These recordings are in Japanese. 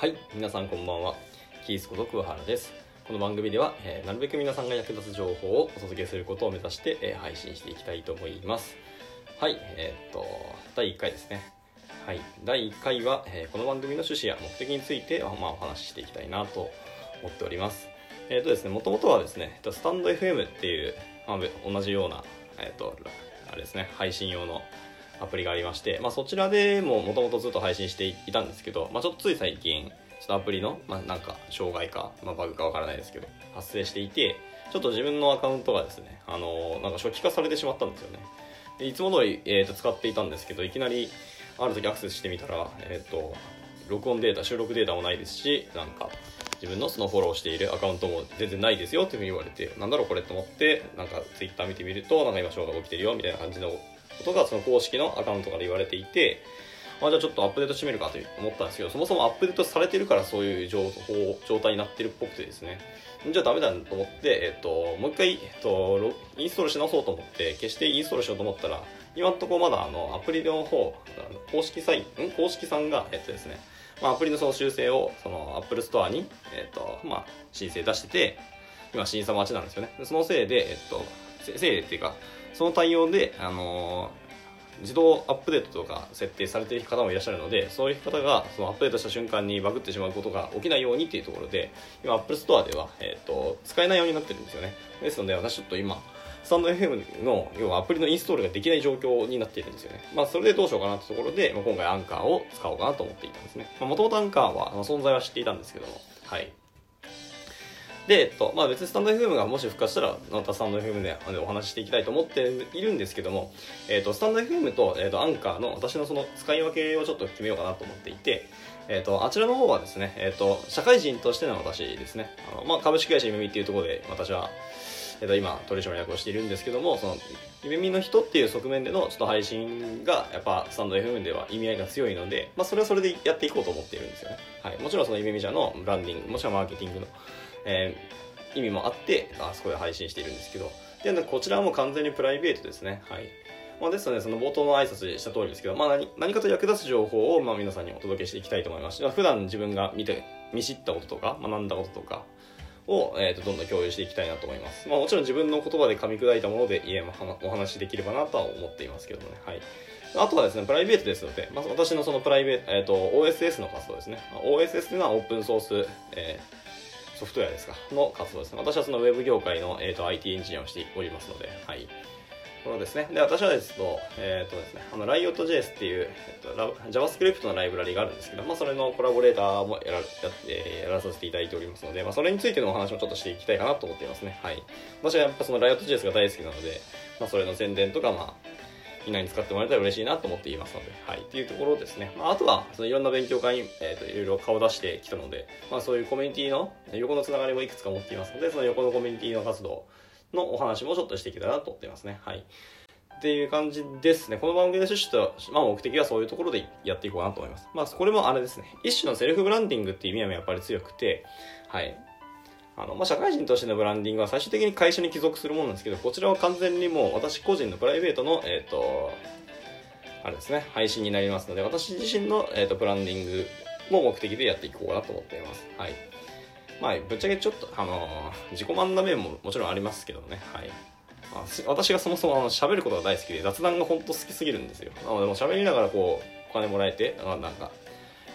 はい皆さんこんばんは。キースこと桑原です。この番組では、えーなるべく皆さんが役立つ情報をお届けすることを目指して、えー配信していきたいと思います。はいえーっと第1回ですね。はい第1回は、えーこの番組の趣旨や目的について、まあ、お話ししていきたいなと思っております。えっとですねもともとはですねスタンド FM っていう、まあ、同じようなえっとあれですね配信用のアプリがありまして、まあ、そちらでももともとずっと配信していたんですけど、まあ、ちょっとつい最近ちょっとアプリの、まあ、なんか障害か、まあ、バグかわからないですけど発生していてちょっと自分のアカウントがですねあのーなんか初期化されてしまったんですよね。でいつも通り、えー、と使っていたんですけどいきなりある時アクセスしてみたら、えー、と録音データ収録データもないですしなんか自分のそのフォローしているアカウントも全然ないですよっていうふうに言われてなんだろうこれと思ってなんかツイッター見てみるとなんか今障害が起きてるよみたいな感じのことがその公式のアカウントから言われていて、まあ、じゃあちょっとアップデートしてみるかと思ったんですけどそもそもアップデートされてるからそういう情報状態になってるっぽくてですね。じゃあダメだと思って、えっと、もう一回、えっと、インストールし直そうと思って消してインストールしようと思ったら今のところまだあのアプリの方あの公式サインん？公式さんがえっとですねまあ、アプリのその修正をそのアップルストアに、えっとまあ、申請出してて今審査待ちなんですよね。そのせいで、えっと、せせいでっていうかその対応で、あのー自動アップデートとか設定されている方もいらっしゃるのでそういう方がそのアップデートした瞬間にバグってしまうことが起きないようにっていうところで今 Apple Store では、えっと使えないようになってるんですよねですので私ちょっと今スタンド FM の要はアプリのインストールができない状況になっているんですよね。まあそれでどうしようかなってところで、まあ、今回アンカーを使おうかなと思っていたんですね。もともとアンカーは存在は知っていたんですけども、はい。で、えっと、まあ別にスタンド FM がもし復活したら、またスタンド FM であのお話ししていきたいと思っているんですけども、えっと、スタンド FM と、えっと、アンカーの私のその使い分けをちょっと決めようかなと思っていて、えっと、あちらの方はですね、えっと、社会人としての私ですね、あのまあ株式会社ゆめみっていうところで私は、えっと、今取締役をしているんですけどもその夢見の人っていう側面でのちょっと配信がやっぱスタンド FM では意味合いが強いので、まあ、それはそれでやっていこうと思っているんですよね、はい、もちろんその夢見社のブランディングもちろんマーケティングの、えー意味もあってあそこで配信しているんですけど。でこちらはもう完全にプライベートですね。はい。まあ、ですので、その冒頭の挨拶でした通りですけど、まあ何、何かと役立つ情報を、まあ、皆さんにお届けしていきたいと思います。まあ普段自分が見て、見知ったこととか、学んだこととかを、えー、とどんどん共有していきたいなと思います。まあ、もちろん自分の言葉で噛み砕いたもので、いえ、まあ、お話しできればなとは思っていますけどね。はい。あとはですね、プライベートですので、まあ、私のそのプライベート、えっ、と、OSS の活動ですね。OSS というのはオープンソース、えーソフトウェアですか、の活動ですね。私はそのウェブ業界の、えー、と IT エンジニアをしておりますので、はい。このですね。で、私はですと、えっ、とですね、あの、Riot.js っていう、えっと、JavaScript のライブラリがあるんですけど、まあ、それのコラボレーターもやらやってやらさせていただいておりますので、まあ、それについてのお話もちょっとしていきたいかなと思っていますね。はい。私はやっぱその Riot.js が大好きなので、まあ、それの宣伝とか、まあ、みんなに使ってもらえたら嬉しいなと思っていますので、はい。っていうところですね。まあ、あとは、そのいろんな勉強会に、えっ、と、いろいろ顔出してきたので、まあ、そういうコミュニティの横のつながりもいくつか持っていますので、その横のコミュニティの活動のお話もちょっとしていけたらなと思ってますね。はい。っていう感じですね。この番組の趣旨と、まあ、目的はそういうところでやっていこうかなと思います。まあ、これもあれですね。一種のセルフブランディングっていう意味はやっぱり強くて、はい。あの、まあ、社会人としてのブランディングは最終的に会社に帰属するものなんですけど、こちらは完全にもう私個人のプライベートの、えっ、と、あれですね、配信になりますので、私自身の、えー、とブランディングも目的でやっていこうかなと思っています。はい。まあ、ぶっちゃけちょっと、あのー自己満な面ももちろんありますけどね、はい。まあ私がそもそもあの喋ることが大好きで雑談が本当好きすぎるんですよ。なのでもう喋りながらこう、お金もらえて、あなんか、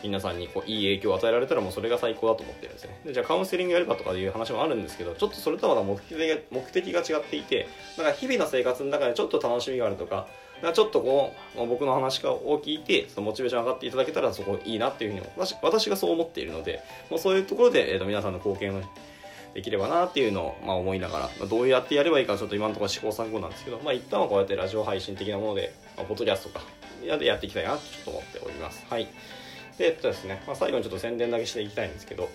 皆さんにこういい影響を与えられたらもうそれが最高だと思ってるんですねでじゃあカウンセリングやればとかいう話もあるんですけどちょっとそれとはまた目的が目的が違っていてだか日々の生活の中でちょっと楽しみがあるとかちょっとこう僕の話を聞いてそのモチベーション上がっていただけたらそこいいなっていうふうに私私がそう思っているのでもうそういうところで、えー、と皆さんの貢献をできればなっていうのを、まあ、思いながら、まあどうやってやればいいかちょっと今のところ試行錯誤なんですけど、まあ、一旦はこうやってラジオ配信的なもので、まあ、ポッドキャストとかやでやっていきたいなとちょっと思っております。はい。で、えっとですね、まあ、最後にちょっと宣伝だけしていきたいんですけど、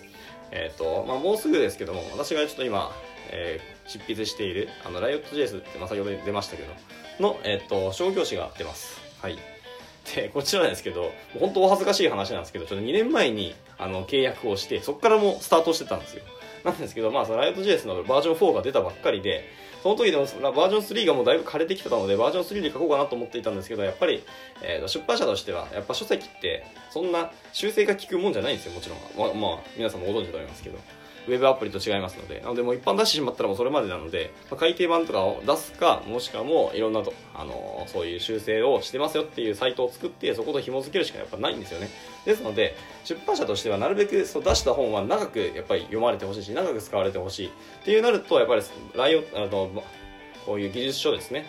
えっと、まあ、もうすぐですけども、私がちょっと今、えー執筆している、あの、Riot.js って、まあ、先ほど出ましたけど、の、えっと、商業誌が出ます。はい。で、こちらですけど、本当お恥ずかしい話なんですけど、ちょっと2年前に、あの、契約をして、そこからもスタートしてたんですよ。なんですけど、まあ、そのライト JS のバージョン4が出たばっかりで、その時でもバージョン3がもうだいぶ枯れてきてたので、バージョン3で書こうかなと思っていたんですけど、やっぱり、えー、出版社としては、やっぱ書籍って、そんな修正が効くもんじゃないんですよ、もちろん。まあ、まあ、皆さんもご存知だと思いますけど。ウェブアプリと違いますので、なのでもう一般出してしまったらもうそれまでなので、まあ、改訂版とかを出すか、もしくはもういろんなと、あのー、そういう修正をしてますよっていうサイトを作って、そこと紐付けるしかやっぱないんですよね。ですので、出版社としてはなるべくそう出した本は長くやっぱり読まれてほしいし、長く使われてほしいっていうなると、やっぱりライオあの、こういう技術書ですね。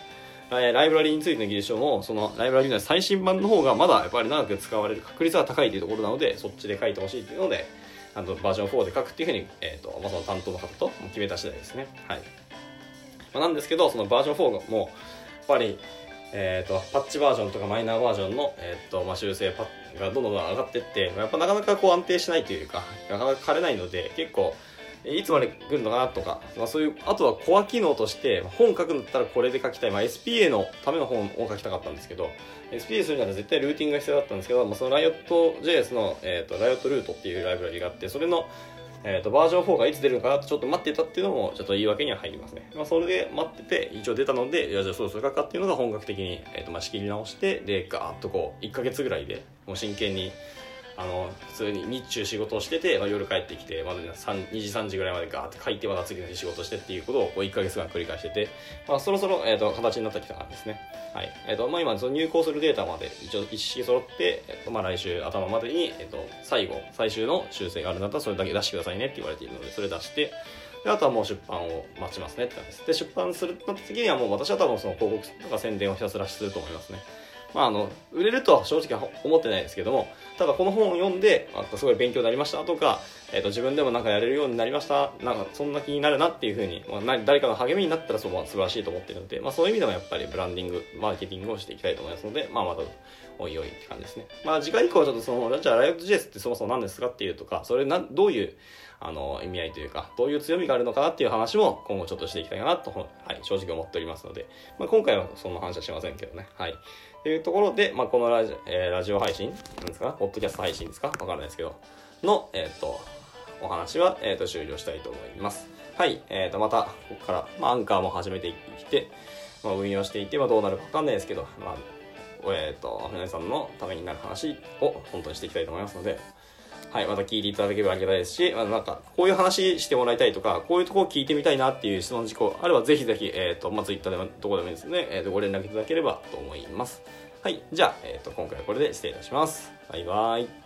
ライブラリーについての技術書も、そのライブラリーの最新版の方がまだやっぱり長く使われる確率が高いというところなので、そっちで書いてほしいというので、あのバージョン4で書くっていうふうに、えーとまあ、その担当の方と決めた次第ですね。はいまあ、なんですけど、そのバージョン4も、やっぱり、えーと、パッチバージョンとかマイナーバージョンの、えーとまあ、修正パがどんどん上がっていって、やっぱなかなかこう安定しないというか、なかなか枯れないので、結構、いつまで来るのかなとか、まあ、そういう、あとはコア機能として、本書くんだったらこれで書きたい。まあ、SPA のための本を書きたかったんですけど、SPA するなら絶対ルーティングが必要だったんですけど、まあ、そのライオット JS の、えっ、ー、と、ライオットルートっていうライブラリがあって、それの、えっ、ー、と、バージョン4がいつ出るのかなとちょっと待ってたっていうのも、ちょっと言い訳には入りますね。まあ、それで待ってて、一応出たので、いや、じゃあそろそろ書くかっていうのが本格的に、えっ、ー、と、まあ、仕切り直して、で、ガーッとこう、1ヶ月ぐらいで、もう真剣に、あの普通に日中仕事をしてて、まあ、夜帰ってきてまだ2時3時ぐらいまでガーって書いてまた次の日仕事してっていうことをこう1か月間繰り返してて、まあ、そろそろ、えーと、形になってきた感じですね、はい。えーとまあ、今その入稿するデータまで一応一式揃って、えーとまあ、来週頭までに、えーと、最後最終の修正があるんだったらそれだけ出してくださいねって言われているのでそれ出してであとはもう出版を待ちますねって感じです。で出版する時にはもう私は多分その広告とか宣伝をひたすらすると思いますね。まあ、あの売れるとは正直思ってないですけどもただこの本を読んで、まあ、すごい勉強になりましたとか、えーと、自分でもなんかやれるようになりましたなんかそんな気になるなっていうふうに、まあ、誰かの励みになったらそ素晴らしいと思ってるので、まあ、そういう意味でもやっぱりブランディングマーケティングをしていきたいと思いますので、まあ、またおいおいって感じですね、まあ、次回以降はちょっとそのじゃあライオット JS ってそもそも何ですかっていうとかそれなどういうあの意味合いというかどういう強みがあるのかなっていう話も今後ちょっとしていきたいかなと、はい、正直思っておりますので、まあ、今回はそんな話はしませんけどね。はい。というところで、まあ、このラジ,、えー、ラジオ配信、なんですか？ポッドキャスト配信ですか？わからないですけど、の、えっ、ー、と、お話は、えっ、ー、と、終了したいと思います。はい、えっ、と、また、ここから、まあ、アンカーも始めてきて、まあ、運用していて、まあ、どうなるかわかんないですけど、まあ、えっ、と、皆さんのためになる話を本当にしていきたいと思いますので、はい、また聞いていただければありがたいですし、まあ、なんか、こういう話してもらいたいとか、こういうところ聞いてみたいなっていう質問事項あれば、ぜひぜひ、えっ、ー、と、まあ、Twitter でも、どこでもいいですね、え、ー、と、ご連絡いただければと思います。はい、じゃあ、えっ、ー、と、今回はこれで失礼いたします。バイバイ。